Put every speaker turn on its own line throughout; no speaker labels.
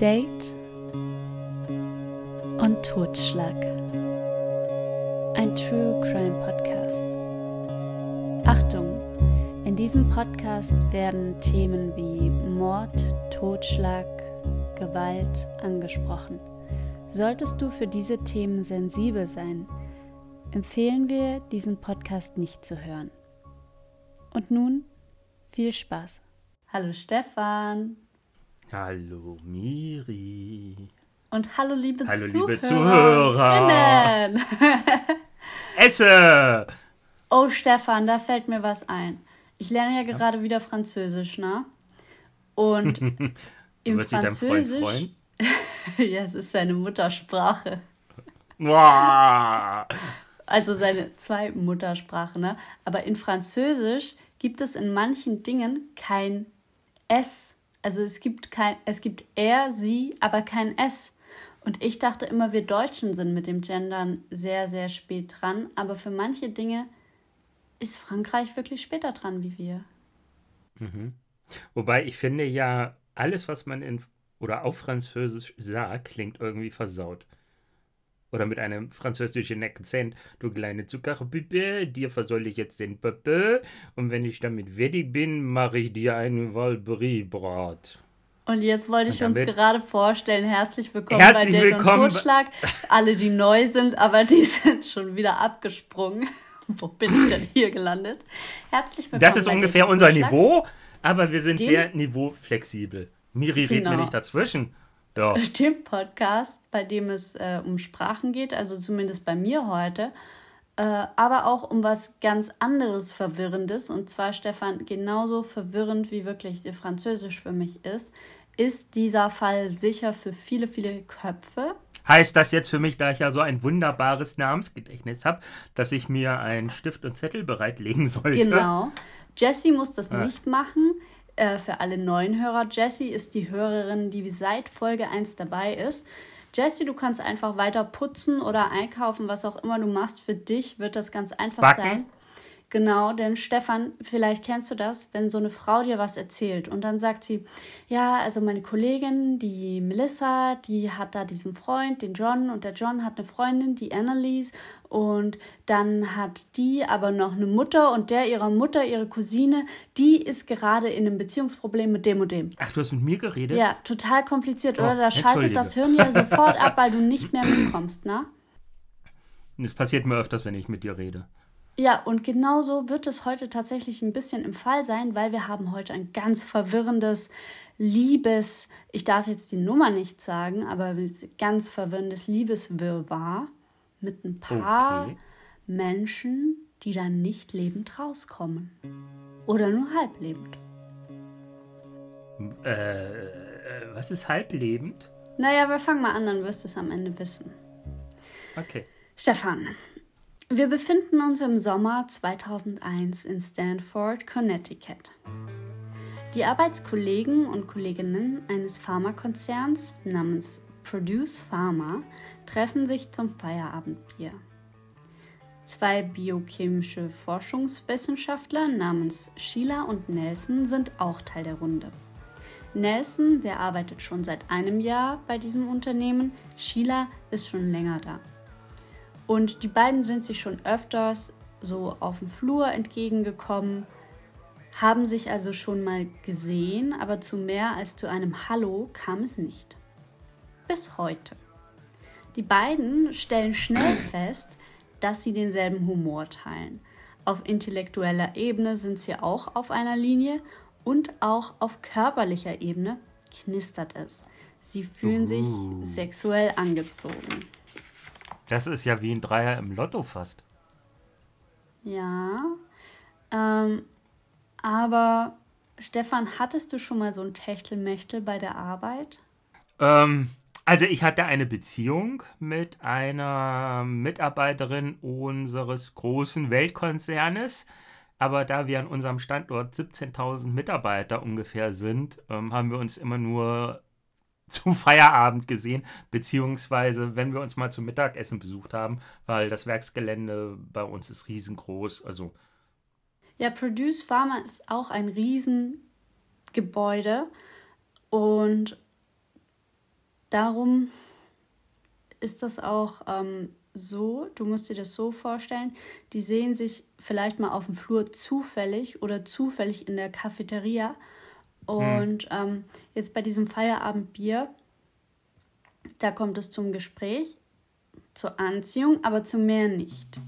Date und Totschlag. Ein True Crime Podcast. Achtung, in diesem Podcast werden Themen wie Mord, Totschlag, Gewalt angesprochen. Solltest du für diese Themen sensibel sein, empfehlen wir, diesen Podcast nicht zu hören. Und nun viel Spaß. Hallo Stefan.
Hallo Miri.
Und hallo liebe
Hallo
Zuhörer.
liebe Zuhörer. Esse!
Oh Stefan, da fällt mir was ein. Ich lerne ja gerade wieder Französisch, ne? Und im Französisch. ja, es ist seine Muttersprache. Also seine Zweitmuttersprache, ne? Aber in Französisch gibt es in manchen Dingen kein S. Also es gibt kein, es gibt er, sie, aber kein S. Und ich dachte immer, wir Deutschen sind mit dem Gendern sehr, sehr spät dran. Aber für manche Dinge ist Frankreich wirklich später dran wie wir.
Wobei ich finde ja, alles, was man in oder auf Französisch sagt, klingt irgendwie versaut. Oder mit einem französischen Akzent. Du kleine Zuckerpuppe, dir versoll ich jetzt den Puppe. Und wenn ich damit fertig bin, mache ich dir einen Valbrie-Brat.
Und jetzt wollte ich uns gerade vorstellen, herzlich willkommen
Herzlich
bei Date
willkommen
und Totschlag. Alle, die neu sind, aber die sind schon wieder abgesprungen. Wo bin ich denn hier gelandet? Herzlich willkommen.
Das ist ungefähr unser
Totschlag.
Niveau, aber wir sind
Den-
sehr niveauflexibel. Miri redet mir
Genau.
nicht dazwischen. Ja.
Dem Podcast, bei dem es äh, um Sprachen geht, also zumindest bei mir heute, äh, aber auch um was ganz anderes Verwirrendes. Und zwar, Stefan, genauso verwirrend wie wirklich Französisch für mich ist, ist dieser Fall sicher für viele, viele Köpfe.
Heißt das jetzt für mich, da ich ja so ein wunderbares Namensgedächtnis habe, dass ich mir einen Stift und Zettel bereitlegen sollte?
Genau. Jessie muss das
Ah.
nicht machen. Äh, für alle neuen Hörer, Jessie ist die Hörerin, die seit Folge 1 dabei ist. Jessie, du kannst einfach weiter putzen oder einkaufen, was auch immer du machst. Für dich wird das ganz einfach
Backen?
sein. Genau, denn Stefan, vielleicht kennst du das, wenn so eine Frau dir was erzählt und dann sagt sie, ja, also meine Kollegin, die Melissa, die hat da diesen Freund, den John, und der John hat eine Freundin, die Annalise, und dann hat die aber noch eine Mutter und der ihrer Mutter, ihre Cousine, die ist gerade in einem Beziehungsproblem mit dem und dem.
Ach, du hast mit mir geredet?
Ja, total kompliziert,
Oh,
oder? Da schaltet das Hirn ja sofort ab, weil du nicht mehr mitkommst, ne?
Das passiert mir öfters, wenn ich mit dir rede.
Ja, und genauso wird es heute tatsächlich ein bisschen im Fall sein, weil wir haben heute ein ganz verwirrendes Liebes, ich darf jetzt die Nummer nicht sagen, aber ganz verwirrendes Liebeswirrwarr mit ein paar
Okay.
Menschen, die dann nicht lebend rauskommen. Oder nur halb lebend.
Äh, äh, was ist halblebend?
Naja, wir fangen mal an, dann wirst du es am Ende wissen.
Okay.
Stefan, wir befinden uns im Sommer 2001 in Stanford, Connecticut. Die Arbeitskollegen und Kolleginnen eines Pharmakonzerns namens Produce Pharma treffen sich zum Feierabendbier. Zwei biochemische Forschungswissenschaftler namens Sheila und Nelson sind auch Teil der Runde. Nelson, der arbeitet schon seit einem Jahr bei diesem Unternehmen, Sheila ist schon länger da. Und die beiden sind sich schon öfters so auf dem Flur entgegengekommen, haben sich also schon mal gesehen, aber zu mehr als zu einem Hallo kam es nicht. Bis heute. Die beiden stellen schnell fest, dass sie denselben Humor teilen. Auf intellektueller Ebene sind sie auch auf einer Linie und auch auf körperlicher Ebene knistert es. Sie fühlen sich sexuell angezogen.
Das ist ja wie ein Dreier im Lotto fast.
Ja. Ähm, aber Stefan, hattest du schon mal so ein Techtelmechtel bei der Arbeit?
Ähm, also ich hatte eine Beziehung mit einer Mitarbeiterin unseres großen Weltkonzernes. Aber da wir an unserem Standort 17.000 Mitarbeiter ungefähr sind, ähm, haben wir uns immer nur zum Feierabend gesehen, beziehungsweise wenn wir uns mal zum Mittagessen besucht haben, weil das Werksgelände bei uns ist riesengroß. Also
Ja, Produce Pharma ist auch ein Riesengebäude und darum ist das auch ähm, so, du musst dir das so vorstellen, die sehen sich vielleicht mal auf dem Flur zufällig oder zufällig in der Cafeteria. Und hm. ähm, jetzt bei diesem Feierabendbier, da kommt es zum Gespräch, zur Anziehung, aber zu mehr nicht.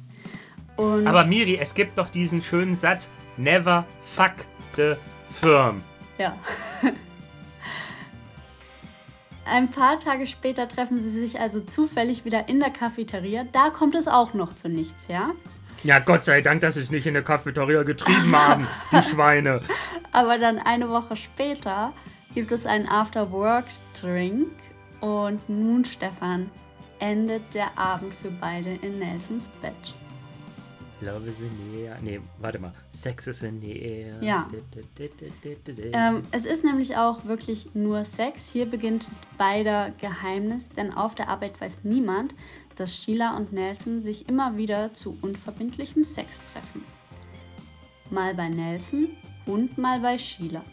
Und aber Miri, es gibt doch diesen schönen Satz, never fuck the firm.
Ja. Ein paar Tage später treffen sie sich also zufällig wieder in der Cafeteria. Da kommt es auch noch zu nichts, ja?
Ja, Gott sei Dank, dass sie es nicht in der Cafeteria getrieben haben, die Schweine.
Aber dann eine Woche später gibt es einen After-Work-Drink. Und nun, Stefan, endet der Abend für beide in Nelsons Bett.
Love is in the air. Nee, warte mal. Sex is in the air.
Ja. Ähm, es ist nämlich auch wirklich nur Sex. Hier beginnt beider Geheimnis, denn auf der Arbeit weiß niemand, dass Sheila und Nelson sich immer wieder zu unverbindlichem Sex treffen. Mal bei Nelson und mal bei Sheila.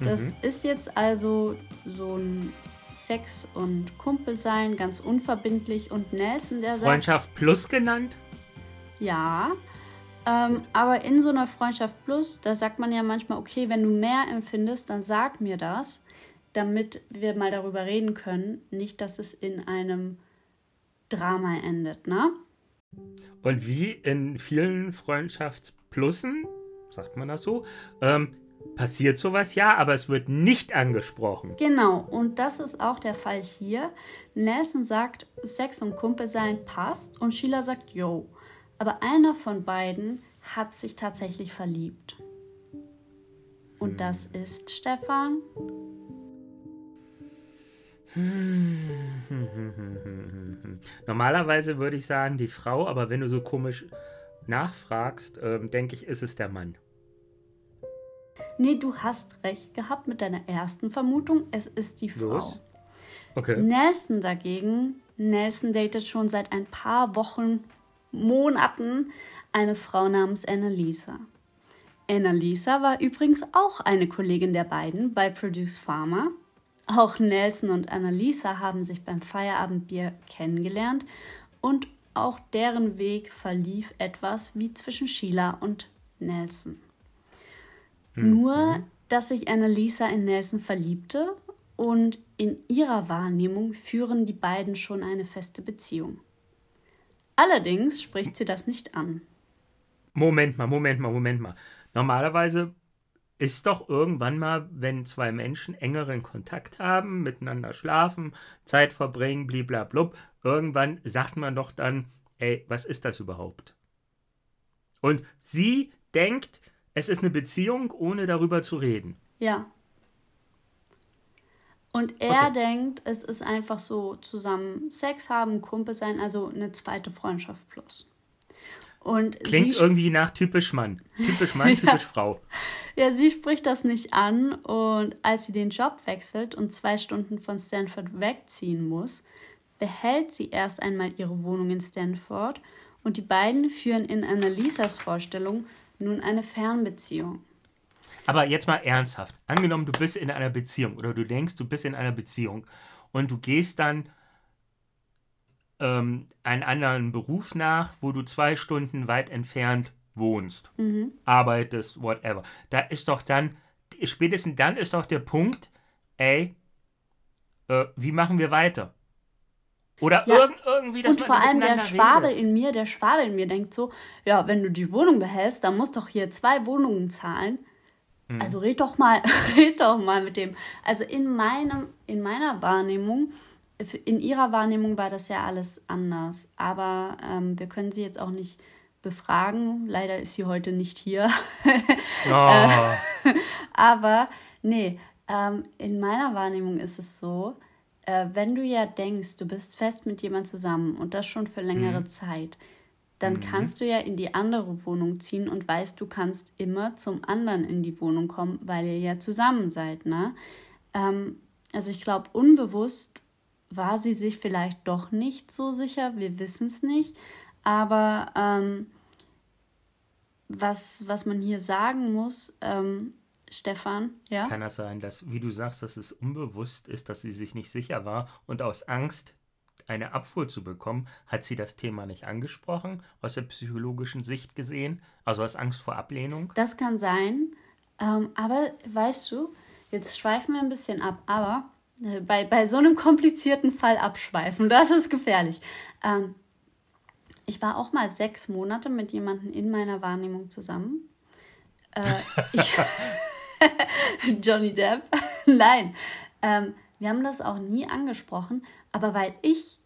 Das mhm. ist jetzt also so ein Sex und Kumpel sein, ganz unverbindlich. Und Nelson, der
Freundschaft sagt, Plus genannt?
Ja, ähm, aber in so einer Freundschaft plus, da sagt man ja manchmal, okay, wenn du mehr empfindest, dann sag mir das, damit wir mal darüber reden können. Nicht, dass es in einem Drama endet, ne?
Und wie in vielen Freundschaftsplussen, sagt man das so, ähm, passiert sowas ja, aber es wird nicht angesprochen.
Genau, und das ist auch der Fall hier. Nelson sagt, Sex und Kumpel sein passt und Sheila sagt, yo aber einer von beiden hat sich tatsächlich verliebt. Und das ist Stefan.
Normalerweise würde ich sagen die Frau, aber wenn du so komisch nachfragst, ähm, denke ich, ist es der Mann.
Nee, du hast recht gehabt mit deiner ersten Vermutung. Es ist die Frau. Los. Okay. Nelson dagegen, Nelson datet schon seit ein paar Wochen Monaten eine Frau namens Annalisa. Annalisa war übrigens auch eine Kollegin der beiden bei Produce Pharma. Auch Nelson und Annalisa haben sich beim Feierabendbier kennengelernt und auch deren Weg verlief etwas wie zwischen Sheila und Nelson. Mhm. Nur, dass sich Annalisa in Nelson verliebte und in ihrer Wahrnehmung führen die beiden schon eine feste Beziehung. Allerdings spricht sie das nicht an.
Moment mal, Moment mal, Moment mal. Normalerweise ist doch irgendwann mal, wenn zwei Menschen engeren Kontakt haben, miteinander schlafen, Zeit verbringen, bliblablub, irgendwann sagt man doch dann, ey, was ist das überhaupt? Und sie denkt, es ist eine Beziehung, ohne darüber zu reden.
Ja. Und er okay. denkt, es ist einfach so zusammen Sex haben, Kumpel sein, also eine zweite Freundschaft plus.
Und Klingt irgendwie nach typisch Mann. Typisch Mann, typisch Frau.
Ja, sie spricht das nicht an und als sie den Job wechselt und zwei Stunden von Stanford wegziehen muss, behält sie erst einmal ihre Wohnung in Stanford und die beiden führen in Annalisas Vorstellung nun eine Fernbeziehung.
Aber jetzt mal ernsthaft. Angenommen, du bist in einer Beziehung oder du denkst, du bist in einer Beziehung und du gehst dann ähm, einen anderen Beruf nach, wo du zwei Stunden weit entfernt wohnst, mhm. arbeitest, whatever. Da ist doch dann, spätestens dann ist doch der Punkt, ey, äh, wie machen wir weiter? Oder ja. irg irgendwie
das Und vor allem der Schwabe redet. in mir, der Schwabe in mir denkt so, ja, wenn du die Wohnung behältst, dann musst du doch hier zwei Wohnungen zahlen. Mhm. Also red doch mal, red doch mal mit dem. Also in meinem, in meiner Wahrnehmung, in ihrer Wahrnehmung war das ja alles anders. Aber ähm, wir können sie jetzt auch nicht befragen. Leider ist sie heute nicht hier. Oh. Aber nee, ähm, in meiner Wahrnehmung ist es so, äh, wenn du ja denkst, du bist fest mit jemand zusammen und das schon für längere mhm. Zeit, dann mhm. kannst du ja in die andere Wohnung ziehen und weißt, du kannst immer zum anderen in die Wohnung kommen, weil ihr ja zusammen seid, ne? Ähm, also ich glaube, unbewusst war sie sich vielleicht doch nicht so sicher, wir wissen es nicht, aber ähm, was, was man hier sagen muss, ähm, Stefan, ja?
Kann das sein, dass, wie du sagst, dass es unbewusst ist, dass sie sich nicht sicher war und aus Angst, eine Abfuhr zu bekommen, hat sie das Thema nicht angesprochen, aus der psychologischen Sicht gesehen, also aus Angst vor Ablehnung?
Das kann sein, ähm, aber weißt du, jetzt schweifen wir ein bisschen ab, aber äh, bei, bei so einem komplizierten Fall abschweifen, das ist gefährlich. Ähm, ich war auch mal sechs Monate mit jemandem in meiner Wahrnehmung zusammen. Äh, ich Johnny Depp. Nein. Ähm, wir haben das auch nie angesprochen, aber weil ich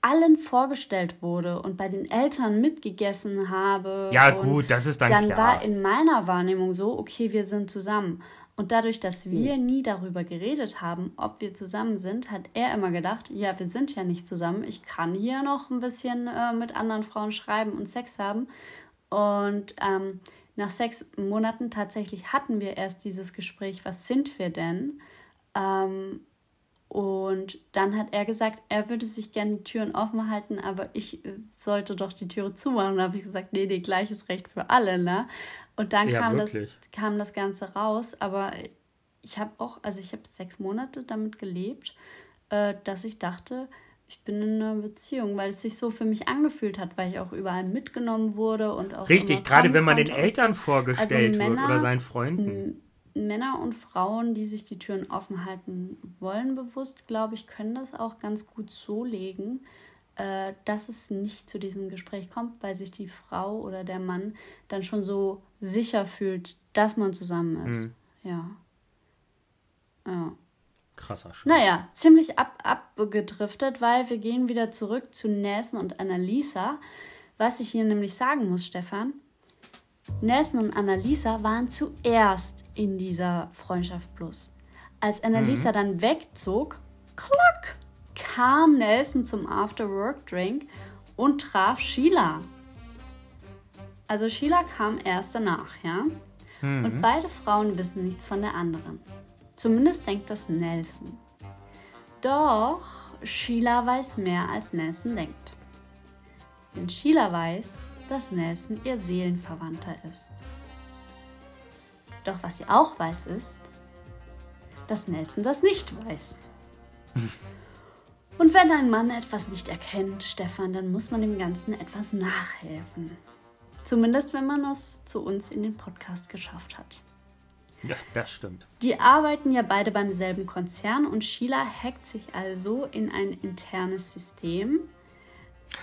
allen vorgestellt wurde und bei den Eltern mitgegessen habe.
Ja, gut, das ist dann
Dann
klar.
war in meiner Wahrnehmung so, okay, wir sind zusammen. Und dadurch, dass wir nie darüber geredet haben, ob wir zusammen sind, hat er immer gedacht, ja, wir sind ja nicht zusammen. Ich kann hier noch ein bisschen äh, mit anderen Frauen schreiben und Sex haben. Und ähm, nach sechs Monaten tatsächlich hatten wir erst dieses Gespräch, was sind wir denn? Ähm, und dann hat er gesagt, er würde sich gerne die Türen offen halten, aber ich äh, sollte doch die Türe zumachen. Und da habe ich gesagt, nee, nee, gleiches Recht für alle, ne? Und dann
Ja,
kam, das, kam das Ganze raus, aber ich habe auch, also ich habe sechs Monate damit gelebt, äh, dass ich dachte, ich bin in einer Beziehung, weil es sich so für mich angefühlt hat, weil ich auch überall mitgenommen wurde und auch
Richtig, gerade wenn man den Eltern
so.
vorgestellt
Also
wird
Männer-
oder seinen Freunden.
Männer und Frauen, die sich die Türen offen halten wollen, bewusst, glaube ich, können das auch ganz gut so legen, äh, dass es nicht zu diesem Gespräch kommt, weil sich die Frau oder der Mann dann schon so sicher fühlt, dass man zusammen ist.
Mhm.
Ja. Ja.
Krasser Scheiß.
Naja, ziemlich ab, abgedriftet, weil wir gehen wieder zurück zu Nelson und Annalisa. Was ich hier nämlich sagen muss, Stefan, Nelson und Annalisa waren zuerst in dieser Freundschaft Plus. Als Annalisa dann wegzog, klock, kam Nelson zum After-Work-Drink und traf Sheila. Also Sheila kam erst danach, ja? Und beide Frauen wissen nichts von der anderen. Zumindest denkt das Nelson. Doch Sheila weiß mehr, als Nelson denkt. Denn Sheila weiß, dass Nelson ihr Seelenverwandter ist. Doch was sie auch weiß, ist, dass Nelson das nicht weiß. Und wenn ein Mann etwas nicht erkennt, Stefan, dann muss man dem Ganzen etwas nachhelfen. Zumindest wenn man es zu uns in den Podcast geschafft hat.
Ja, das stimmt.
Die arbeiten ja beide beim selben Konzern und Sheila hackt sich also in ein internes System.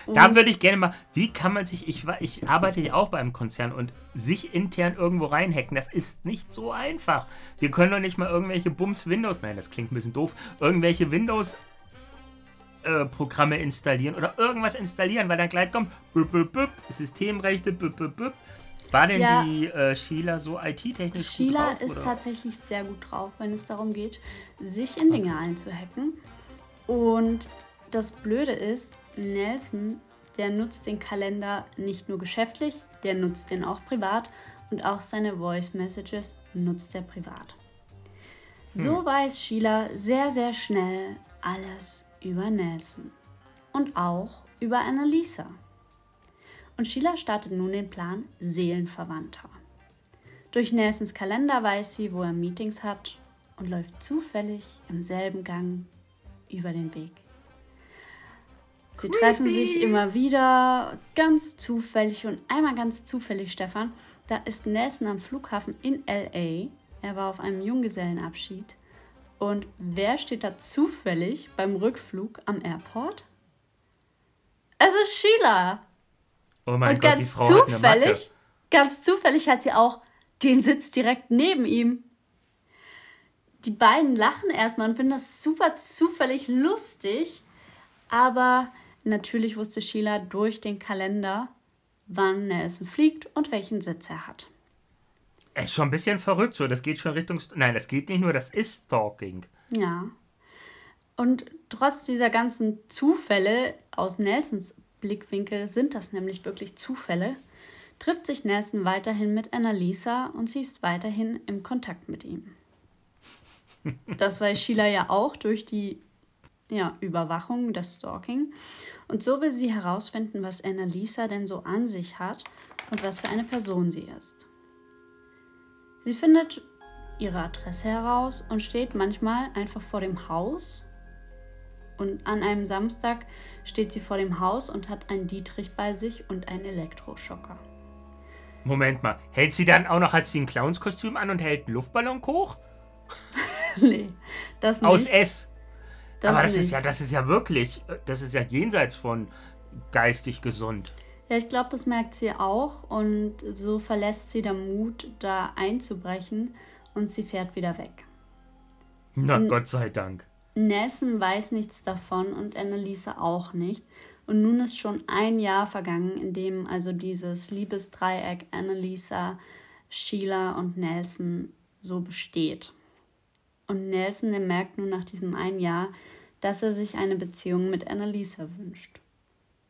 Da würde ich gerne mal, wie kann man sich, ich, ich arbeite ja auch beim Konzern und sich intern irgendwo reinhacken, das ist nicht so einfach. Wir können doch nicht mal irgendwelche Bums Windows, nein, das klingt ein bisschen doof, irgendwelche Windows äh, Programme installieren oder irgendwas installieren, weil dann gleich kommt büp, büp, büp, Systemrechte, büp, büp, büp. War denn
Ja.
die äh, Sheila so IT-technisch gut
Sheila
drauf?
ist
oder?
tatsächlich sehr gut drauf, wenn es darum geht, sich in Dinge einzuhacken. Und das Blöde ist, Nelson, der nutzt den Kalender nicht nur geschäftlich, der nutzt den auch privat und auch seine Voice Messages nutzt er privat. So weiß Sheila sehr, sehr schnell alles über Nelson und auch über Annalisa. Und Sheila startet nun den Plan Seelenverwandter. Durch Nelsons Kalender weiß sie, wo er Meetings hat und läuft zufällig im selben Gang über den Weg. Sie treffen sich immer wieder ganz zufällig und einmal ganz zufällig, Stefan, da ist Nelson am Flughafen in LA. Er war auf einem Junggesellenabschied. Und wer steht da zufällig beim Rückflug am Airport? Es ist Sheila.
Oh mein
Und
Gott, die
ganz
Frau hat eine Macke.
zufällig, ganz zufällig hat sie auch den Sitz direkt neben ihm. Die beiden lachen erstmal und finden das super zufällig lustig. Aber natürlich wusste Sheila durch den Kalender, wann Nelson fliegt und welchen Sitz er hat.
Es ist schon ein bisschen verrückt so, das geht schon Richtung, nein, das geht nicht nur, das ist Stalking.
Ja. Und trotz dieser ganzen Zufälle aus Nelsons Blickwinkel sind das nämlich wirklich Zufälle, trifft sich Nelson weiterhin mit Annalisa und sie ist weiterhin im Kontakt mit ihm. Das weiß Sheila ja auch durch die ja, Überwachung, das Stalking. Und so will sie herausfinden, was Annalisa denn so an sich hat und was für eine Person sie ist. Sie findet ihre Adresse heraus und steht manchmal einfach vor dem Haus. Und an einem Samstag steht sie vor dem Haus und hat einen Dietrich bei sich und einen Elektroschocker.
Moment mal, hält sie dann auch noch, hat sie ein Clownskostüm an und hält einen Luftballon hoch?
nee, das nicht.
Aus S. Das Aber das nicht. ist ja, das ist ja wirklich, das ist ja jenseits von geistig gesund.
Ja, ich glaube, das merkt sie auch und so verlässt sie der Mut, da einzubrechen und sie fährt wieder weg.
Na, N Gott sei Dank.
Nelson weiß nichts davon und Anneliese auch nicht. Und nun ist schon ein Jahr vergangen, in dem also dieses Liebesdreieck Annalisa, Sheila und Nelson so besteht. Und Nelson merkt nun nach diesem einen Jahr, dass er sich eine Beziehung mit Annalisa wünscht.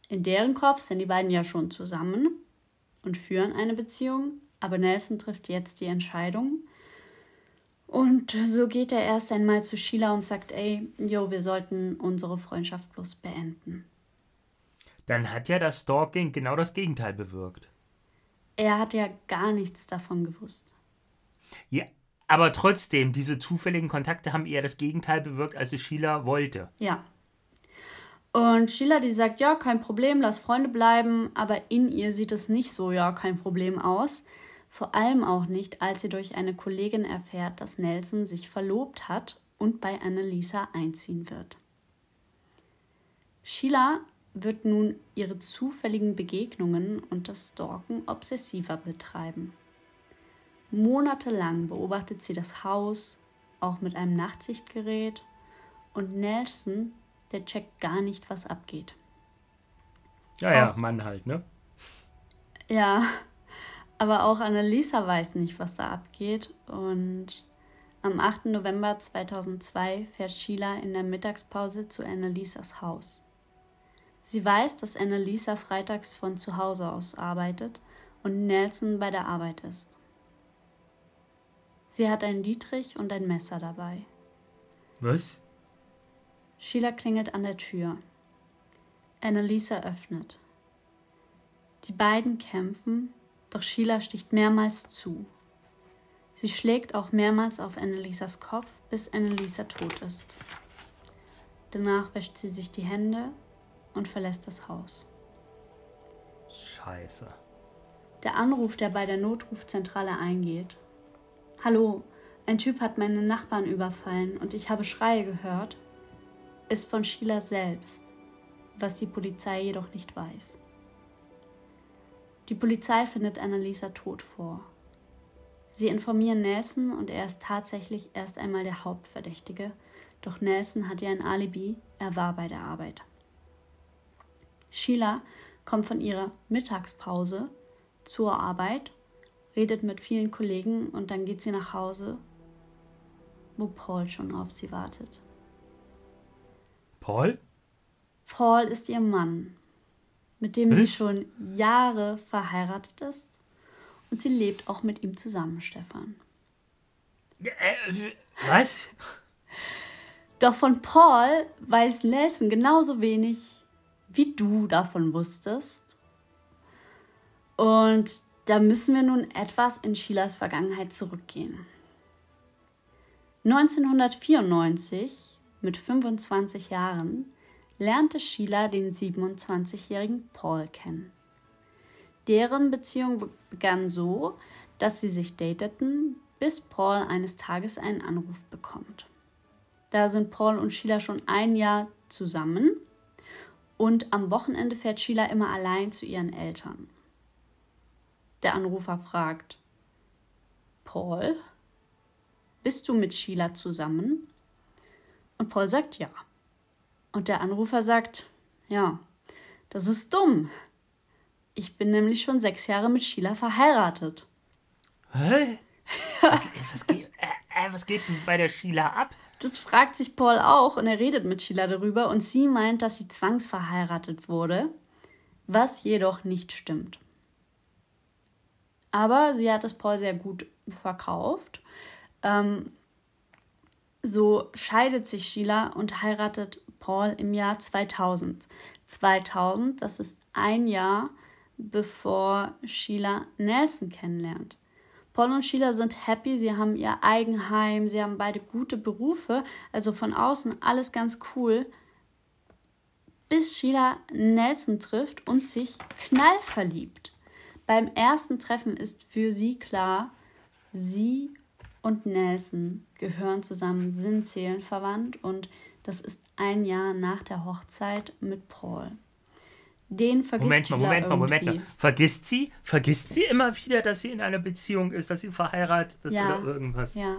In deren Kopf sind die beiden ja schon zusammen und führen eine Beziehung, aber Nelson trifft jetzt die Entscheidung. Und so geht er erst einmal zu Sheila und sagt, ey, jo, wir sollten unsere Freundschaft bloß beenden.
Dann hat ja das Stalking genau das Gegenteil bewirkt.
Er hat ja gar nichts davon gewusst.
Ja, aber trotzdem, diese zufälligen Kontakte haben eher das Gegenteil bewirkt, als es Sheila wollte.
Ja, und Sheila, die sagt, ja, kein Problem, lass Freunde bleiben, aber in ihr sieht es nicht so, ja, kein Problem aus. Vor allem auch nicht, als sie durch eine Kollegin erfährt, dass Nelson sich verlobt hat und bei Annalisa einziehen wird. Sheila wird nun ihre zufälligen Begegnungen und das Stalken obsessiver betreiben. Monatelang beobachtet sie das Haus, auch mit einem Nachtsichtgerät, und Nelson der checkt gar nicht, was abgeht.
Ja, ja, auch, Mann halt, ne?
Ja, aber auch Annalisa weiß nicht, was da abgeht. Und am 8. November 2002 fährt Sheila in der Mittagspause zu Annalisas Haus. Sie weiß, dass Annalisa freitags von zu Hause aus arbeitet und Nelson bei der Arbeit ist. Sie hat einen Dietrich und ein Messer dabei.
Was?
Sheila klingelt an der Tür. Annalisa öffnet. Die beiden kämpfen, doch Sheila sticht mehrmals zu. Sie schlägt auch mehrmals auf Annalisas Kopf, bis Annalisa tot ist. Danach wäscht sie sich die Hände und verlässt das Haus.
Scheiße.
Der Anruf, der bei der Notrufzentrale eingeht. Hallo, ein Typ hat meine Nachbarn überfallen und ich habe Schreie gehört ist von Sheila selbst, was die Polizei jedoch nicht weiß. Die Polizei findet Annalisa tot vor. Sie informieren Nelson und er ist tatsächlich erst einmal der Hauptverdächtige, doch Nelson hat ja ein Alibi, er war bei der Arbeit. Sheila kommt von ihrer Mittagspause zur Arbeit, redet mit vielen Kollegen und dann geht sie nach Hause, wo Paul schon auf sie wartet.
Paul?
Paul ist ihr Mann, mit dem Was? sie schon Jahre verheiratet ist. Und sie lebt auch mit ihm zusammen, Stefan.
Äh, was?
Doch von Paul weiß Nelson genauso wenig, wie du davon wusstest. Und da müssen wir nun etwas in Sheilas Vergangenheit zurückgehen. 1994 mit 25 Jahren lernte Sheila den 27-jährigen Paul kennen. Deren Beziehung begann so, dass sie sich dateten, bis Paul eines Tages einen Anruf bekommt. Da sind Paul und Sheila schon ein Jahr zusammen und am Wochenende fährt Sheila immer allein zu ihren Eltern. Der Anrufer fragt: Paul, bist du mit Sheila zusammen? Und Paul sagt ja. Und der Anrufer sagt, ja, das ist dumm. Ich bin nämlich schon sechs Jahre mit Sheila verheiratet.
Hä? was, was, geht, äh, äh, was geht denn bei der Sheila ab?
Das fragt sich Paul auch und er redet mit Sheila darüber und sie meint, dass sie zwangsverheiratet wurde, was jedoch nicht stimmt. Aber sie hat es Paul sehr gut verkauft. Ähm, so scheidet sich Sheila und heiratet Paul im Jahr 2000. 2000, das ist ein Jahr bevor Sheila Nelson kennenlernt. Paul und Sheila sind happy, sie haben ihr Eigenheim, sie haben beide gute Berufe, also von außen alles ganz cool. Bis Sheila Nelson trifft und sich knallverliebt. Beim ersten Treffen ist für sie klar, sie und Nelson gehören zusammen, sind seelenverwandt und das ist ein Jahr nach der Hochzeit mit Paul. Den vergisst
Moment mal, Moment mal, Moment mal. Vergisst sie? Vergisst sie immer wieder, dass sie in einer Beziehung ist, dass sie verheiratet ist ja, oder irgendwas?
Ja.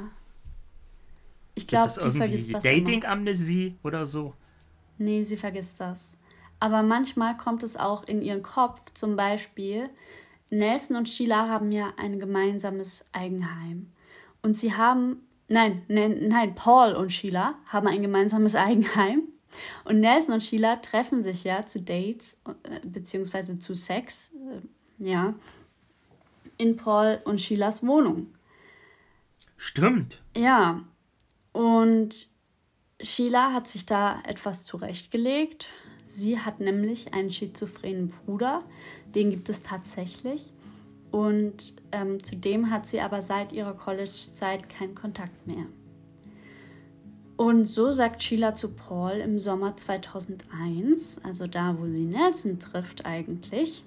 Ich glaube, die vergisst das.
Dating-Amnesie oder so?
Nee, sie vergisst das. Aber manchmal kommt es auch in ihren Kopf, zum Beispiel, Nelson und Sheila haben ja ein gemeinsames Eigenheim. Und sie haben, nein, nein, nein, Paul und Sheila haben ein gemeinsames Eigenheim. Und Nelson und Sheila treffen sich ja zu Dates, äh, beziehungsweise zu Sex, äh, ja, in Paul und Sheilas Wohnung.
Stimmt.
Ja. Und Sheila hat sich da etwas zurechtgelegt. Sie hat nämlich einen schizophrenen Bruder, den gibt es tatsächlich. Und ähm, zudem hat sie aber seit ihrer College-Zeit keinen Kontakt mehr. Und so sagt Sheila zu Paul im Sommer 2001, also da, wo sie Nelson trifft eigentlich,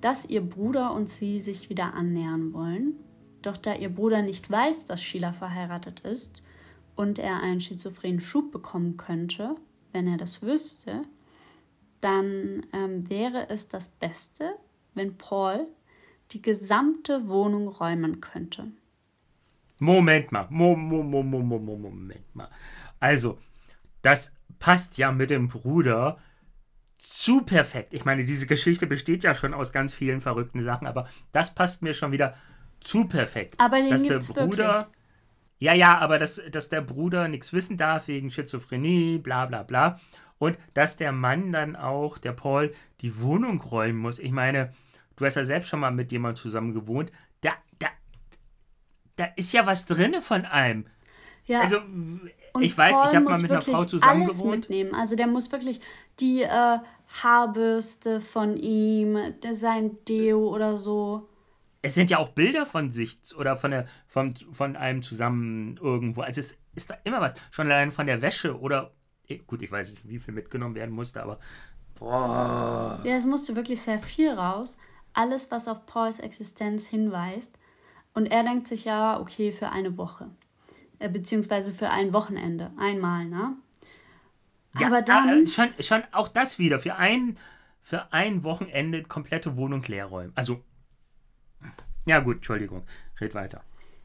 dass ihr Bruder und sie sich wieder annähern wollen. Doch da ihr Bruder nicht weiß, dass Sheila verheiratet ist und er einen schizophrenen Schub bekommen könnte, wenn er das wüsste, dann ähm, wäre es das Beste, wenn Paul die gesamte Wohnung räumen könnte.
Moment mal, Mo, Mo, Mo, Mo, Mo, Moment mal. Also, das passt ja mit dem Bruder zu perfekt. Ich meine, diese Geschichte besteht ja schon aus ganz vielen verrückten Sachen, aber das passt mir schon wieder zu perfekt.
Aber den dass der Bruder. Wirklich.
Ja, ja, aber dass, dass der Bruder nichts wissen darf wegen Schizophrenie, bla bla bla. Und dass der Mann dann auch, der Paul, die Wohnung räumen muss. Ich meine, du hast ja selbst schon mal mit jemandem zusammen gewohnt. Da, da, da ist ja was drinne von allem. Ja. Also, und ich weiß, Paul ich habe mal mit einer Frau zusammen alles gewohnt.
mitnehmen. Also der muss wirklich die äh, Haarbürste von ihm, der, sein Deo oder so.
Es sind ja auch Bilder von sich oder von, der, von, von einem zusammen irgendwo. Also es ist da immer was. Schon allein von der Wäsche oder Gut, ich weiß nicht, wie viel mitgenommen werden musste, aber. Boah.
Ja, es musste wirklich sehr viel raus. Alles, was auf Pauls Existenz hinweist. Und er denkt sich ja, okay, für eine Woche. Äh, beziehungsweise für ein Wochenende. Einmal, ne?
Ja, aber dann. Äh, schon, schon auch das wieder. Für ein, für ein Wochenende komplette Wohnung leer räumen. Also. Ja, gut, Entschuldigung. Red weiter.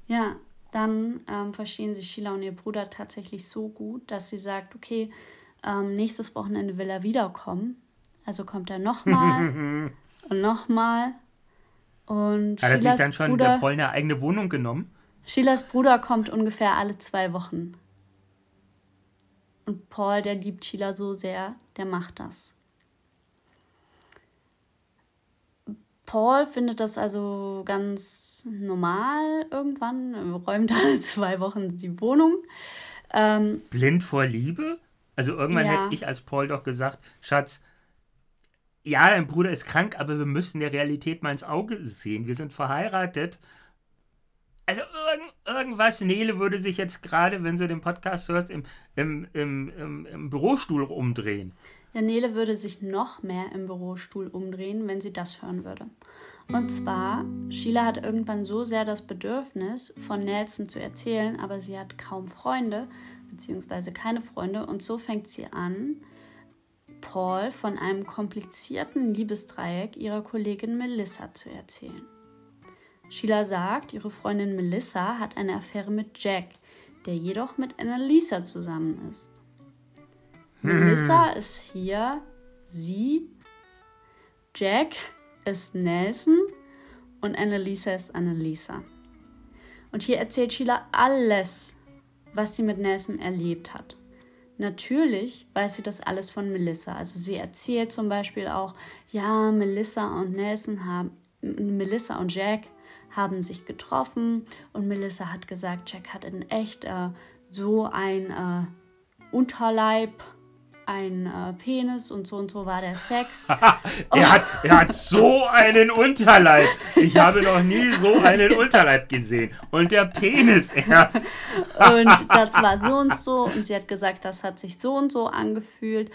Ja, dann ähm, verstehen sich Sheila und ihr Bruder tatsächlich so gut, dass sie sagt, okay, ähm, nächstes Wochenende will er wiederkommen. Also kommt er nochmal und nochmal. Und
Hat er sich dann schon Bruder, der Paul eine eigene Wohnung genommen?
Sheilas Bruder kommt ungefähr alle zwei Wochen. Und Paul, der liebt Sheila so sehr, der macht das. Paul findet das also ganz normal irgendwann, räumt alle zwei Wochen die Wohnung. Ähm,
Blind vor Liebe? Also irgendwann ja. hätte ich als Paul doch gesagt, Schatz, ja, dein Bruder ist krank, aber wir müssen der Realität mal ins Auge sehen. Wir sind verheiratet. Also irgend, irgendwas, Nele würde sich jetzt gerade, wenn sie den Podcast hörst, im, im, im, im, Bürostuhl umdrehen.
Ja, Nele würde sich noch mehr im Bürostuhl umdrehen, wenn sie das hören würde. Und zwar, Sheila hat irgendwann so sehr das Bedürfnis, von Nelson zu erzählen, aber sie hat kaum Freunde, beziehungsweise keine Freunde, und so fängt sie an, Paul von einem komplizierten Liebesdreieck ihrer Kollegin Melissa zu erzählen. Sheila sagt, ihre Freundin Melissa hat eine Affäre mit Jack, der jedoch mit Annalisa zusammen ist. Melissa ist hier sie, Jack ist Nelson und Annalisa ist Annalisa. Und hier erzählt Sheila alles, was sie mit Nelson erlebt hat. Natürlich weiß sie das alles von Melissa. Also sie erzählt zum Beispiel auch, ja, Melissa und Nelson haben, Melissa und Jack haben sich getroffen und Melissa hat gesagt, Jack hat in echt äh, so ein äh, Unterleib ein äh, Penis und so und so war der Sex.
er, hat, er hat so einen Unterleib. Ich habe noch nie so einen Unterleib gesehen. Und der Penis erst.
und das war so und so. Und sie hat gesagt, das hat sich so und so angefühlt.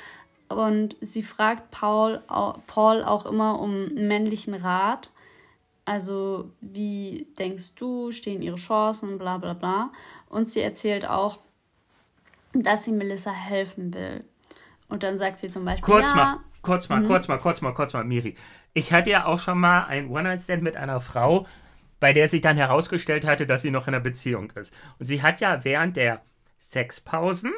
Und sie fragt Paul, Paul auch immer um männlichen Rat. Also, wie denkst du, stehen ihre Chancen, bla bla bla. Und sie erzählt auch, dass sie Melissa helfen will. Und dann sagt sie zum Beispiel.
Kurz
ja,
mal, kurz mal, mhm. kurz mal, kurz mal, kurz mal, Miri. Ich hatte ja auch schon mal ein One-Night-Stand mit einer Frau, bei der sich dann herausgestellt hatte, dass sie noch in einer Beziehung ist. Und sie hat ja während der Sexpausen,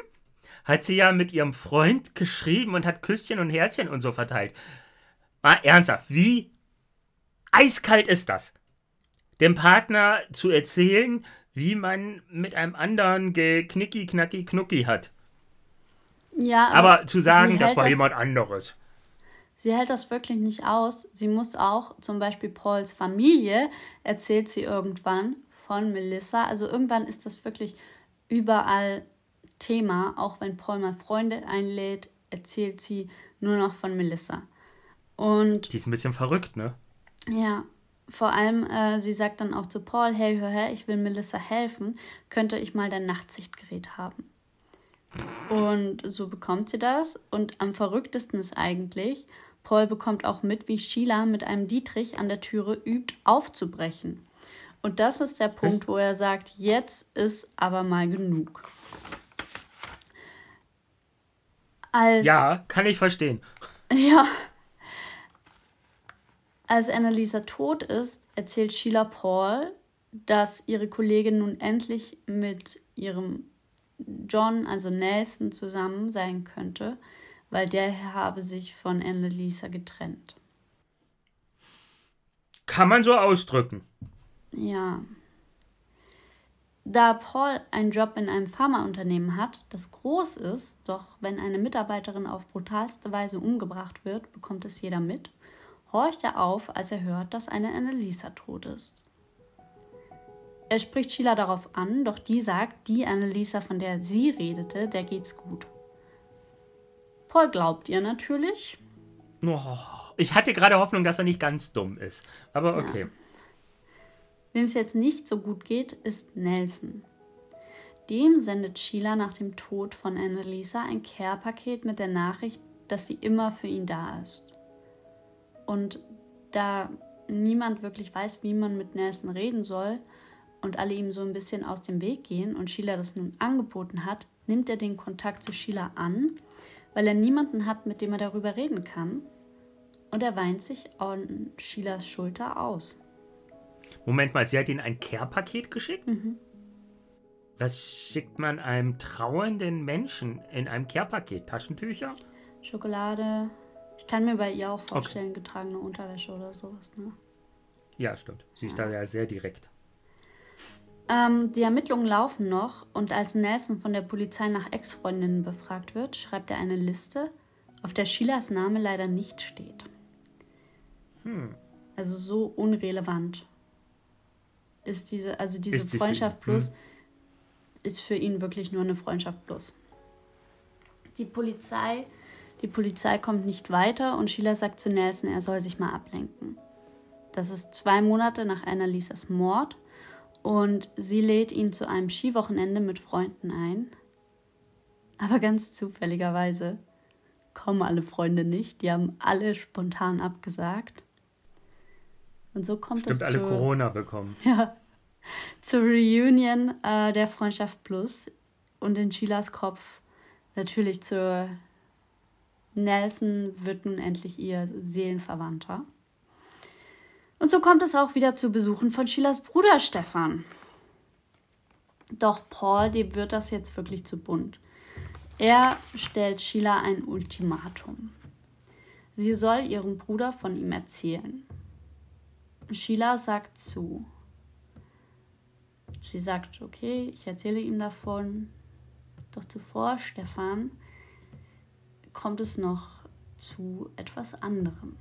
hat sie ja mit ihrem Freund geschrieben und hat Küsschen und Herzchen und so verteilt. Mal ernsthaft, wie eiskalt ist das? Dem Partner zu erzählen, wie man mit einem anderen geknicki, knacki, knucki hat.
Ja,
aber, aber zu sagen, das war das, jemand anderes.
Sie hält das wirklich nicht aus. Sie muss auch, zum Beispiel Pauls Familie, erzählt sie irgendwann von Melissa. Also irgendwann ist das wirklich überall Thema. Auch wenn Paul mal Freunde einlädt, erzählt sie nur noch von Melissa. Und
die ist ein bisschen verrückt, ne?
Ja, vor allem, äh, sie sagt dann auch zu Paul, hey, hör her, ich will Melissa helfen, könnte ich mal dein Nachtsichtgerät haben. Und so bekommt sie das. Und am verrücktesten ist eigentlich, Paul bekommt auch mit, wie Sheila mit einem Dietrich an der Türe übt, aufzubrechen. Und das ist der Punkt, wo er sagt, jetzt ist aber mal genug.
Als, ja, kann ich verstehen.
Ja, als Annalisa tot ist, erzählt Sheila Paul, dass ihre Kollegin nun endlich mit ihrem John, also Nelson, zusammen sein könnte, weil der habe sich von Annalisa getrennt.
Kann man so ausdrücken.
Ja. Da Paul einen Job in einem Pharmaunternehmen hat, das groß ist, doch wenn eine Mitarbeiterin auf brutalste Weise umgebracht wird, bekommt es jeder mit horcht er auf, als er hört, dass eine Annalisa tot ist. Er spricht Sheila darauf an, doch die sagt, die Annalisa, von der sie redete, der geht's gut. Paul glaubt ihr natürlich.
Oh, ich hatte gerade Hoffnung, dass er nicht ganz dumm ist. Aber okay. Ja.
Wem es jetzt nicht so gut geht, ist Nelson. Dem sendet Sheila nach dem Tod von Annalisa ein Care-Paket mit der Nachricht, dass sie immer für ihn da ist. Und da niemand wirklich weiß, wie man mit Nelson reden soll und alle ihm so ein bisschen aus dem Weg gehen und Sheila das nun angeboten hat, nimmt er den Kontakt zu Sheila an, weil er niemanden hat, mit dem er darüber reden kann. Und er weint sich an Sheilas Schulter aus.
Moment mal, sie hat ihm ein Care-Paket geschickt? Mhm. Was schickt man einem trauernden Menschen in einem Care-Paket? Taschentücher?
Schokolade, ich kann mir bei ihr auch vorstellen, okay. getragene Unterwäsche oder sowas, ne?
Ja, stimmt. Sie ist ja. da ja sehr direkt.
Ähm, die Ermittlungen laufen noch und als Nelson von der Polizei nach Ex-Freundinnen befragt wird, schreibt er eine Liste, auf der Sheilas Name leider nicht steht.
Hm.
Also so unrelevant ist diese, also diese ist Freundschaft plus hm. ist für ihn wirklich nur eine Freundschaft plus. Die Polizei die Polizei kommt nicht weiter und Sheila sagt zu Nelson, er soll sich mal ablenken. Das ist zwei Monate nach Annalisas Mord und sie lädt ihn zu einem Skiwochenende mit Freunden ein. Aber ganz zufälligerweise kommen alle Freunde nicht. Die haben alle spontan abgesagt. Und so kommt
Stimmt,
es
alle zu, Corona bekommen.
Ja, zur Reunion äh, der Freundschaft Plus und in Sheilas Kopf natürlich zur Nelson wird nun endlich ihr Seelenverwandter. Und so kommt es auch wieder zu Besuchen von Sheilas Bruder Stefan. Doch Paul, dem wird das jetzt wirklich zu bunt. Er stellt Sheila ein Ultimatum. Sie soll ihrem Bruder von ihm erzählen. Sheila sagt zu. Sie sagt, okay, ich erzähle ihm davon. Doch zuvor, Stefan, kommt es noch zu etwas anderem.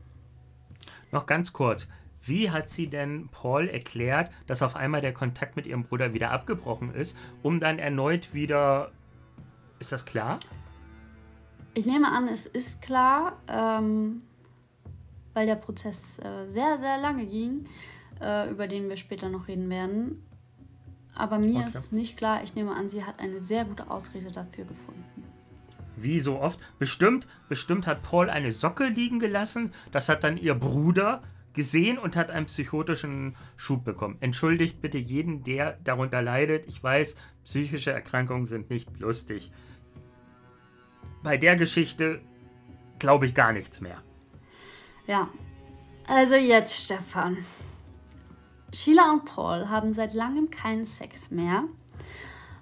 Noch ganz kurz. Wie hat sie denn Paul erklärt, dass auf einmal der Kontakt mit ihrem Bruder wieder abgebrochen ist, um dann erneut wieder. Ist das klar?
Ich nehme an, es ist klar, ähm, weil der Prozess äh, sehr, sehr lange ging, äh, über den wir später noch reden werden. Aber mir okay. ist es nicht klar. Ich nehme an, sie hat eine sehr gute Ausrede dafür gefunden.
Wie so oft. Bestimmt, bestimmt hat Paul eine Socke liegen gelassen. Das hat dann ihr Bruder gesehen und hat einen psychotischen Schub bekommen. Entschuldigt bitte jeden, der darunter leidet. Ich weiß, psychische Erkrankungen sind nicht lustig. Bei der Geschichte glaube ich gar nichts mehr.
Ja. Also jetzt, Stefan. Sheila und Paul haben seit langem keinen Sex mehr.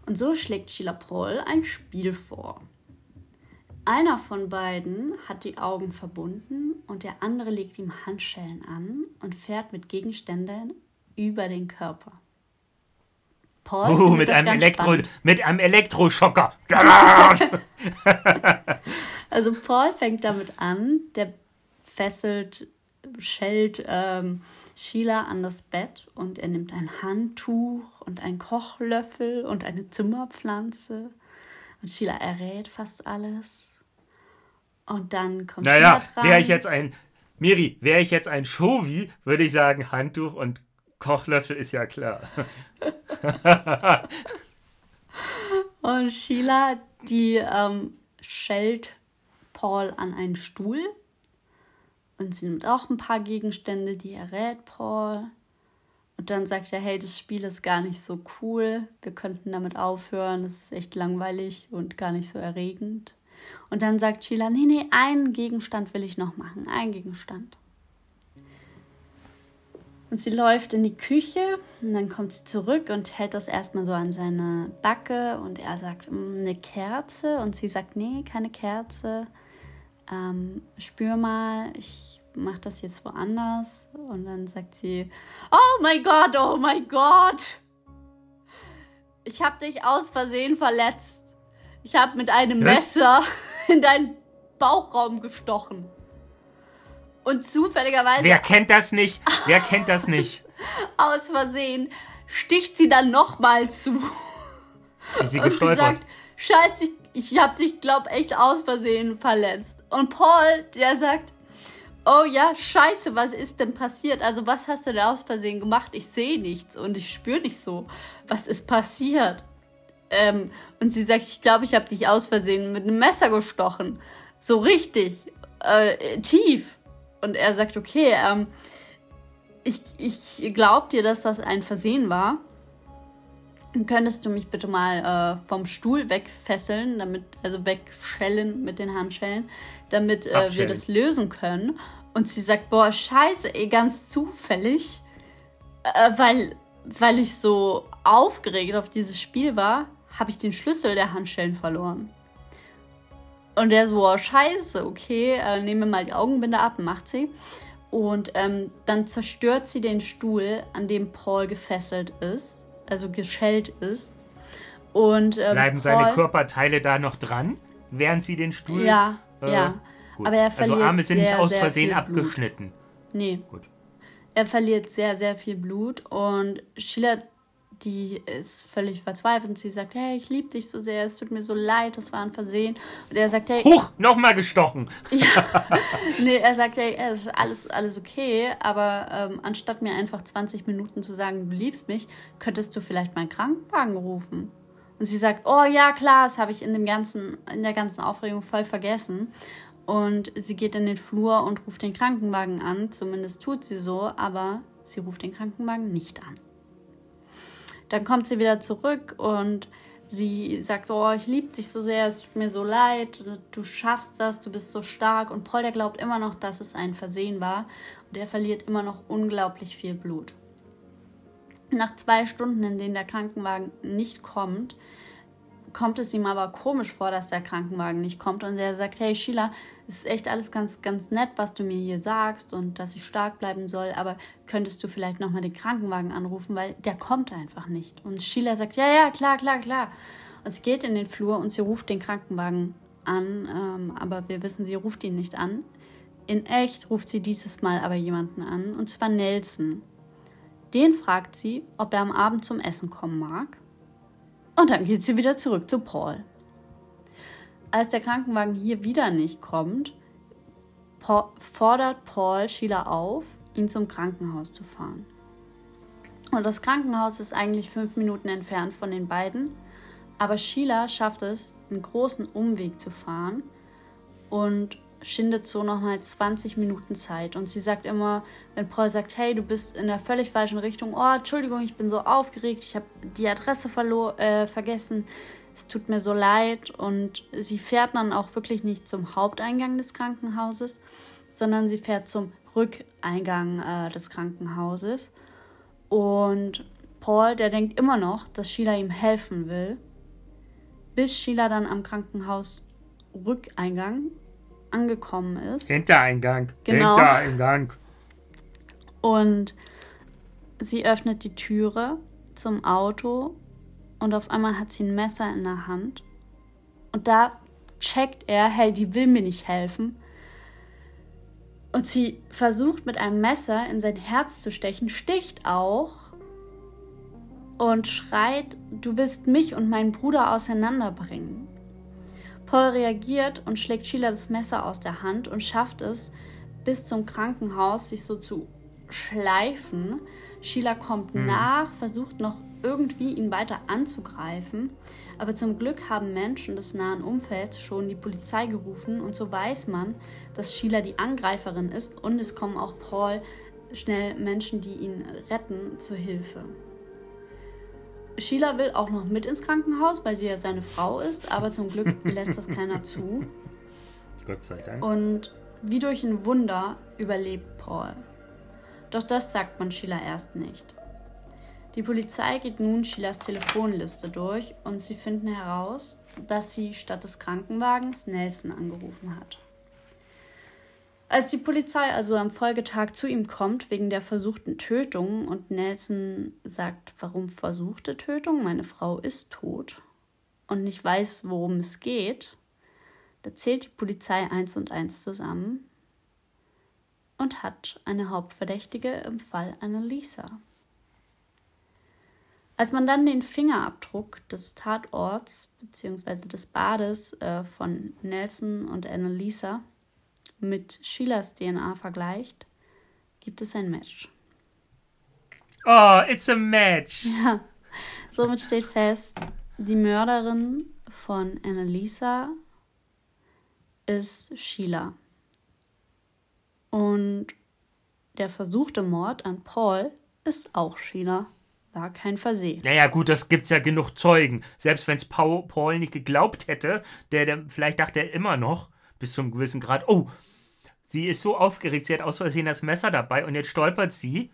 Und so schlägt Sheila Paul ein Spiel vor. Einer von beiden hat die Augen verbunden und der andere legt ihm Handschellen an und fährt mit Gegenständen über den Körper.
Paul uh, mit, einem Elektro, mit einem Elektroschocker.
also Paul fängt damit an, der fesselt, schellt ähm, Sheila an das Bett und er nimmt ein Handtuch und einen Kochlöffel und eine Zimmerpflanze. Und Sheila errät fast alles. Und dann kommt
naja, Sheila dran. Wäre ich jetzt ein, Miri, wäre ich jetzt ein Shovi, würde ich sagen, Handtuch und Kochlöffel ist ja klar.
und Sheila, die ähm, schellt Paul an einen Stuhl und sie nimmt auch ein paar Gegenstände, die errät Paul. Und dann sagt er, hey, das Spiel ist gar nicht so cool. Wir könnten damit aufhören. Das ist echt langweilig und gar nicht so erregend. Und dann sagt Sheila, nee, nee, einen Gegenstand will ich noch machen. Einen Gegenstand. Und sie läuft in die Küche und dann kommt sie zurück und hält das erstmal so an seine Backe und er sagt, mm, eine Kerze. Und sie sagt, nee, keine Kerze. Ähm, spür mal, ich mach das jetzt woanders. Und dann sagt sie, oh mein Gott, oh mein Gott. Ich habe dich aus Versehen verletzt. Ich habe mit einem Was? Messer in deinen Bauchraum gestochen. Und zufälligerweise.
Wer kennt das nicht? Wer kennt das nicht?
aus Versehen sticht sie dann nochmal zu.
Ist sie und sie sagt,
Scheiße, ich, ich hab dich, glaub, echt aus Versehen verletzt. Und Paul, der sagt, oh ja, scheiße, was ist denn passiert? Also was hast du da aus Versehen gemacht? Ich sehe nichts und ich spüre nicht so. Was ist passiert? Ähm, und sie sagt, ich glaube, ich habe dich aus Versehen mit einem Messer gestochen. So richtig, äh, tief. Und er sagt, okay, ähm, ich, ich glaube dir, dass das ein Versehen war. Könntest du mich bitte mal äh, vom Stuhl wegfesseln, damit, also wegschellen mit den Handschellen, damit äh, wir das lösen können? Und sie sagt, boah, scheiße, ey, ganz zufällig, äh, weil, weil ich so aufgeregt auf dieses Spiel war, habe ich den Schlüssel der Handschellen verloren. Und der so, boah, scheiße, okay, äh, nehme mal die Augenbinde ab, macht sie. Und ähm, dann zerstört sie den Stuhl, an dem Paul gefesselt ist also geschellt ist. Und,
ähm, Bleiben seine Körperteile da noch dran, während sie den Stuhl.
Ja, äh, ja. Gut. Aber er also verliert. Also Arme sind sehr, nicht aus Versehen
abgeschnitten.
Nee. Gut. Er verliert sehr, sehr viel Blut und Sheila die ist völlig verzweifelt und sie sagt, hey, ich liebe dich so sehr, es tut mir so leid, das war ein Versehen. Und er sagt, hey...
Huch, nochmal gestochen!
ja, nee, er sagt, hey, es ist alles, alles okay, aber ähm, anstatt mir einfach 20 Minuten zu sagen, du liebst mich, könntest du vielleicht meinen Krankenwagen rufen. Und sie sagt, oh ja, klar, das habe ich in, dem ganzen, in der ganzen Aufregung voll vergessen. Und sie geht in den Flur und ruft den Krankenwagen an, zumindest tut sie so, aber sie ruft den Krankenwagen nicht an. Dann kommt sie wieder zurück und sie sagt, oh, ich liebe dich so sehr, es tut mir so leid, du schaffst das, du bist so stark. Und Paul, der glaubt immer noch, dass es ein Versehen war und er verliert immer noch unglaublich viel Blut. Nach zwei Stunden, in denen der Krankenwagen nicht kommt, kommt es ihm aber komisch vor, dass der Krankenwagen nicht kommt und er sagt, hey Sheila, es ist echt alles ganz, ganz nett, was du mir hier sagst und dass ich stark bleiben soll, aber könntest du vielleicht nochmal den Krankenwagen anrufen, weil der kommt einfach nicht. Und Sheila sagt, ja, ja, klar, klar, klar. Und sie geht in den Flur und sie ruft den Krankenwagen an, ähm, aber wir wissen, sie ruft ihn nicht an. In echt ruft sie dieses Mal aber jemanden an, und zwar Nelson. Den fragt sie, ob er am Abend zum Essen kommen mag. Und dann geht sie wieder zurück zu Paul. Als der Krankenwagen hier wieder nicht kommt, fordert Paul Sheila auf, ihn zum Krankenhaus zu fahren. Und das Krankenhaus ist eigentlich fünf Minuten entfernt von den beiden, aber Sheila schafft es, einen großen Umweg zu fahren und schindet so nochmal 20 Minuten Zeit. Und sie sagt immer, wenn Paul sagt, hey, du bist in der völlig falschen Richtung, oh, Entschuldigung, ich bin so aufgeregt, ich habe die Adresse äh, vergessen, es tut mir so leid. Und sie fährt dann auch wirklich nicht zum Haupteingang des Krankenhauses, sondern sie fährt zum Rückeingang äh, des Krankenhauses. Und Paul, der denkt immer noch, dass Sheila ihm helfen will, bis Sheila dann am Krankenhaus Rückeingang angekommen ist.
Hintereingang. Genau. Hintereingang.
Und sie öffnet die Türe zum Auto und auf einmal hat sie ein Messer in der Hand. Und da checkt er, hey, die will mir nicht helfen. Und sie versucht mit einem Messer in sein Herz zu stechen, sticht auch und schreit, du willst mich und meinen Bruder auseinanderbringen. Paul reagiert und schlägt Sheila das Messer aus der Hand und schafft es, bis zum Krankenhaus sich so zu schleifen. Sheila kommt mhm. nach, versucht noch irgendwie ihn weiter anzugreifen, aber zum Glück haben Menschen des nahen Umfelds schon die Polizei gerufen und so weiß man, dass Sheila die Angreiferin ist und es kommen auch Paul schnell Menschen, die ihn retten, zur Hilfe. Sheila will auch noch mit ins Krankenhaus, weil sie ja seine Frau ist, aber zum Glück lässt das keiner zu.
Gott sei Dank.
Und wie durch ein Wunder überlebt Paul. Doch das sagt man Sheila erst nicht. Die Polizei geht nun Sheilas Telefonliste durch und sie finden heraus, dass sie statt des Krankenwagens Nelson angerufen hat. Als die Polizei also am Folgetag zu ihm kommt wegen der versuchten Tötung und Nelson sagt, warum versuchte Tötung? Meine Frau ist tot und nicht weiß, worum es geht, da zählt die Polizei eins und eins zusammen und hat eine Hauptverdächtige im Fall Annalisa. Als man dann den Fingerabdruck des Tatorts bzw. des Bades äh, von Nelson und Annalisa mit Sheilas DNA vergleicht, gibt es ein Match.
Oh, it's a match.
Ja. Somit steht fest, die Mörderin von Annalisa ist Sheila. Und der versuchte Mord an Paul ist auch Sheila. War kein Versehen.
Naja, gut, das gibt's ja genug Zeugen. Selbst wenn es Paul nicht geglaubt hätte, der, der vielleicht dachte er immer noch, bis zum gewissen Grad, oh, Sie ist so aufgeregt, sie hat aus Versehen das Messer dabei und jetzt stolpert sie.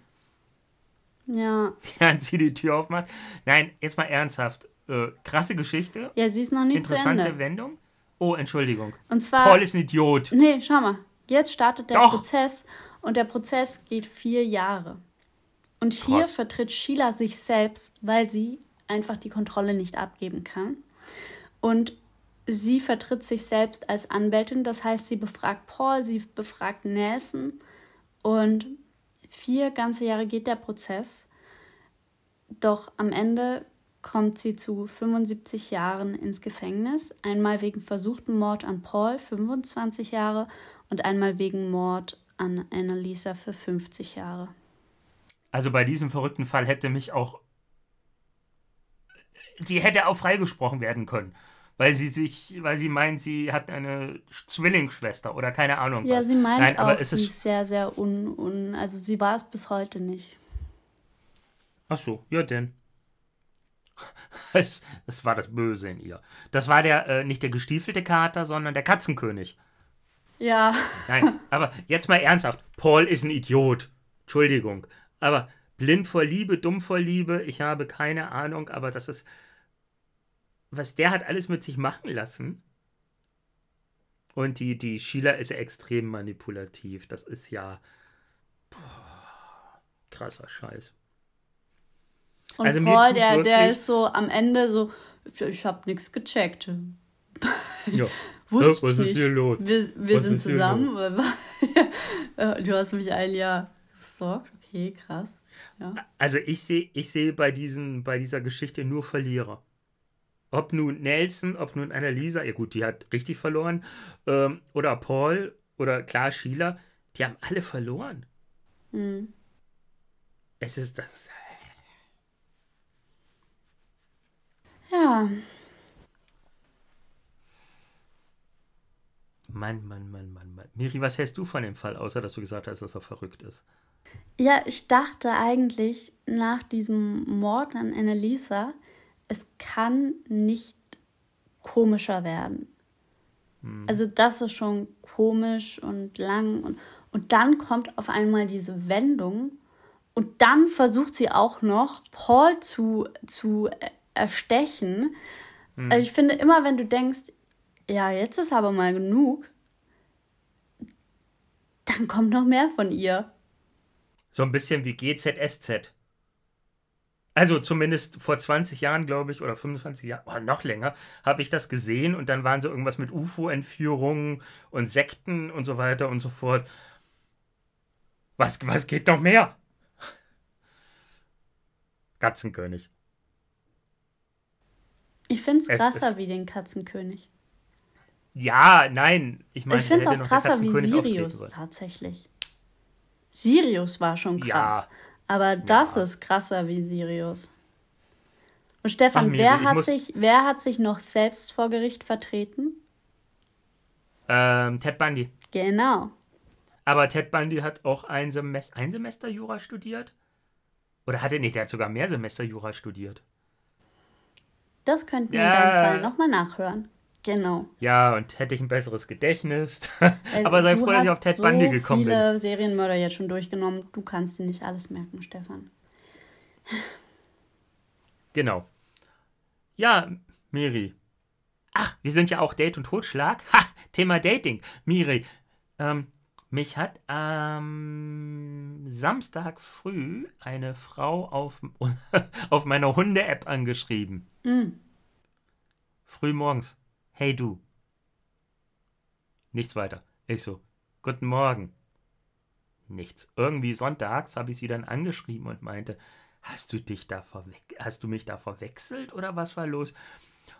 Ja.
Während sie die Tür aufmacht. Nein, jetzt mal ernsthaft. Äh, krasse Geschichte.
Ja, sie ist noch nicht
Interessante
zu Ende.
Wendung. Oh, Entschuldigung.
Und zwar.
Paul ist ein Idiot.
Nee, schau mal. Jetzt startet der
Doch.
Prozess und der Prozess geht vier Jahre. Und hier
Krass.
vertritt Sheila sich selbst, weil sie einfach die Kontrolle nicht abgeben kann. Und sie vertritt sich selbst als Anwältin, das heißt, sie befragt Paul, sie befragt Nelson und vier ganze Jahre geht der Prozess. Doch am Ende kommt sie zu 75 Jahren ins Gefängnis, einmal wegen versuchten Mord an Paul 25 Jahre und einmal wegen Mord an Annalisa für 50 Jahre.
Also bei diesem verrückten Fall hätte mich auch. Die hätte auch freigesprochen werden können weil sie sich, weil sie meint, sie hat eine Zwillingsschwester oder keine Ahnung.
Ja,
was.
sie meint
Nein, aber
auch,
es
sie
ist
ist sehr, sehr un, un. Also sie war es bis heute nicht.
Ach so, ja denn. Das, das war das Böse in ihr. Das war der äh, nicht der gestiefelte Kater, sondern der Katzenkönig.
Ja.
Nein, aber jetzt mal ernsthaft. Paul ist ein Idiot. Entschuldigung. Aber blind vor Liebe, dumm vor Liebe, ich habe keine Ahnung, aber das ist was der hat alles mit sich machen lassen. Und die, die Sheila ist ja extrem manipulativ. Das ist ja boah, krasser Scheiß.
Und
Also
Paul, der, der ist so am Ende so, ich hab nichts gecheckt.
Ja.
Wusste
was
ich
ist
nicht.
hier los?
Wir, wir
Was
sind zusammen. Äh, du hast mich ein Jahr gestalkt. Okay, krass. Ja.
Also ich sehe ich sehe bei, diesen, bei dieser Geschichte nur Verlierer. Ob nun Nelson, ob nun Annalisa, ja gut, die hat richtig verloren, ähm, oder Paul oder klar Sheila, die haben alle verloren.
Mhm.
Es ist das.
Ja,
Mann, Mann, Mann, Mann, Mann. Miri, was hältst du von dem Fall, außer dass du gesagt hast, dass er verrückt ist?
Ja, ich dachte eigentlich nach diesem Mord an Annalisa, es kann nicht komischer werden. Also das ist schon komisch und lang und, und dann kommt auf einmal diese Wendung und dann versucht sie auch noch Paul zu, zu erstechen. Also ich finde immer, wenn du denkst, ja, jetzt ist aber mal genug, dann kommt noch mehr von ihr.
So ein bisschen wie GZSZ. Also zumindest vor 20 Jahren, glaube ich, oder 25 Jahren, oder noch länger, habe ich das gesehen und dann waren so irgendwas mit UFO-Entführungen und Sekten und so weiter und so fort. Was, was geht noch mehr? Katzenkönig.
Ich finde es krasser wie den Katzenkönig.
Ja, nein. Ich meine,
ich finde es auch krasser wie Sirius tatsächlich. Sirius war schon krass.
Ja.
Aber das
Ja.
ist krasser wie Sirius. Und Stefan,
Ach, Miri,
wer, hat sich, wer hat sich noch selbst vor Gericht vertreten?
Ähm, Ted Bundy.
Genau.
Aber Ted Bundy hat auch ein Semester, ein Semester Jura studiert? Oder hat er nicht? Der hat sogar mehr Semester Jura studiert.
Das könnten wir
Ja.
in deinem Fall nochmal nachhören. Genau.
Ja, und hätte ich ein besseres Gedächtnis.
Weil
Aber sei froh, dass ich auf Ted
so
Bundy gekommen bin.
viele Serienmörder jetzt schon durchgenommen. Du kannst dir nicht alles merken, Stefan.
Genau. Ja, Miri. Ach, wir sind ja auch Date und Totschlag. Ha, Thema Dating. Miri, ähm, mich hat am Samstag früh eine Frau auf, auf meiner Hunde-App angeschrieben.
Mm.
Früh morgens. Hey du. Nichts weiter. Ich so, guten Morgen. Nichts. Irgendwie sonntags habe ich sie dann angeschrieben und meinte, hast du dich da hast du mich da verwechselt oder was war los?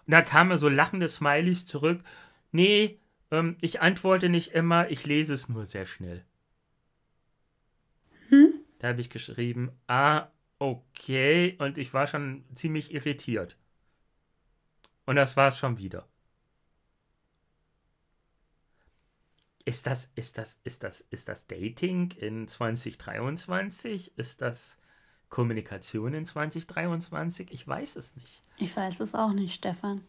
Und da kamen so lachende Smileys zurück. Nee, ähm, ich antworte nicht immer, ich lese es nur sehr schnell. Da habe ich geschrieben, ah, okay, und ich war schon ziemlich irritiert. Und das war es schon wieder. Ist das, ist das, ist das, ist das Dating in 2023? Ist das Kommunikation in 2023? Ich weiß es nicht.
Ich weiß es auch nicht, Stefan.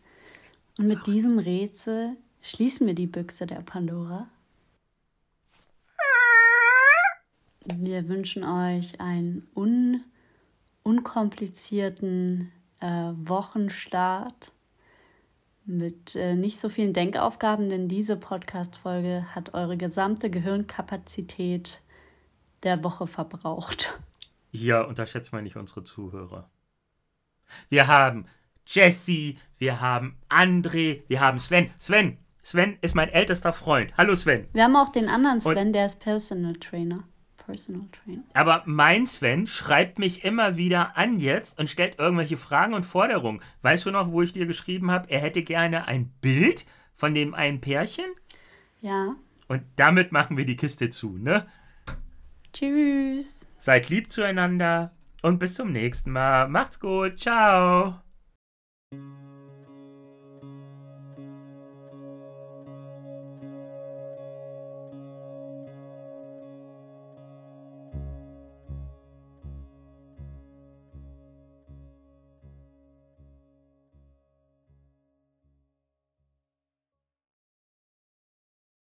Und mit diesem Rätsel schließen wir die Büchse der Pandora. Wir wünschen euch einen un unkomplizierten äh, Wochenstart mit äh, nicht so vielen Denkaufgaben, denn diese Podcast-Folge hat eure gesamte Gehirnkapazität der Woche verbraucht.
Hier unterschätzt man nicht unsere Zuhörer. Wir haben Jesse, wir haben André, wir haben Sven. Sven, Sven ist mein ältester Freund. Hallo Sven.
Wir haben auch den anderen Sven, der ist Personal Trainer. Personal Trainer.
Aber mein Sven schreibt mich immer wieder an jetzt und stellt irgendwelche Fragen und Forderungen. Weißt du noch, wo ich dir geschrieben habe, er hätte gerne ein Bild von dem einen Pärchen?
Ja.
Und damit machen wir die Kiste zu, ne?
Tschüss.
Seid lieb zueinander und bis zum nächsten Mal. Macht's gut. Ciao.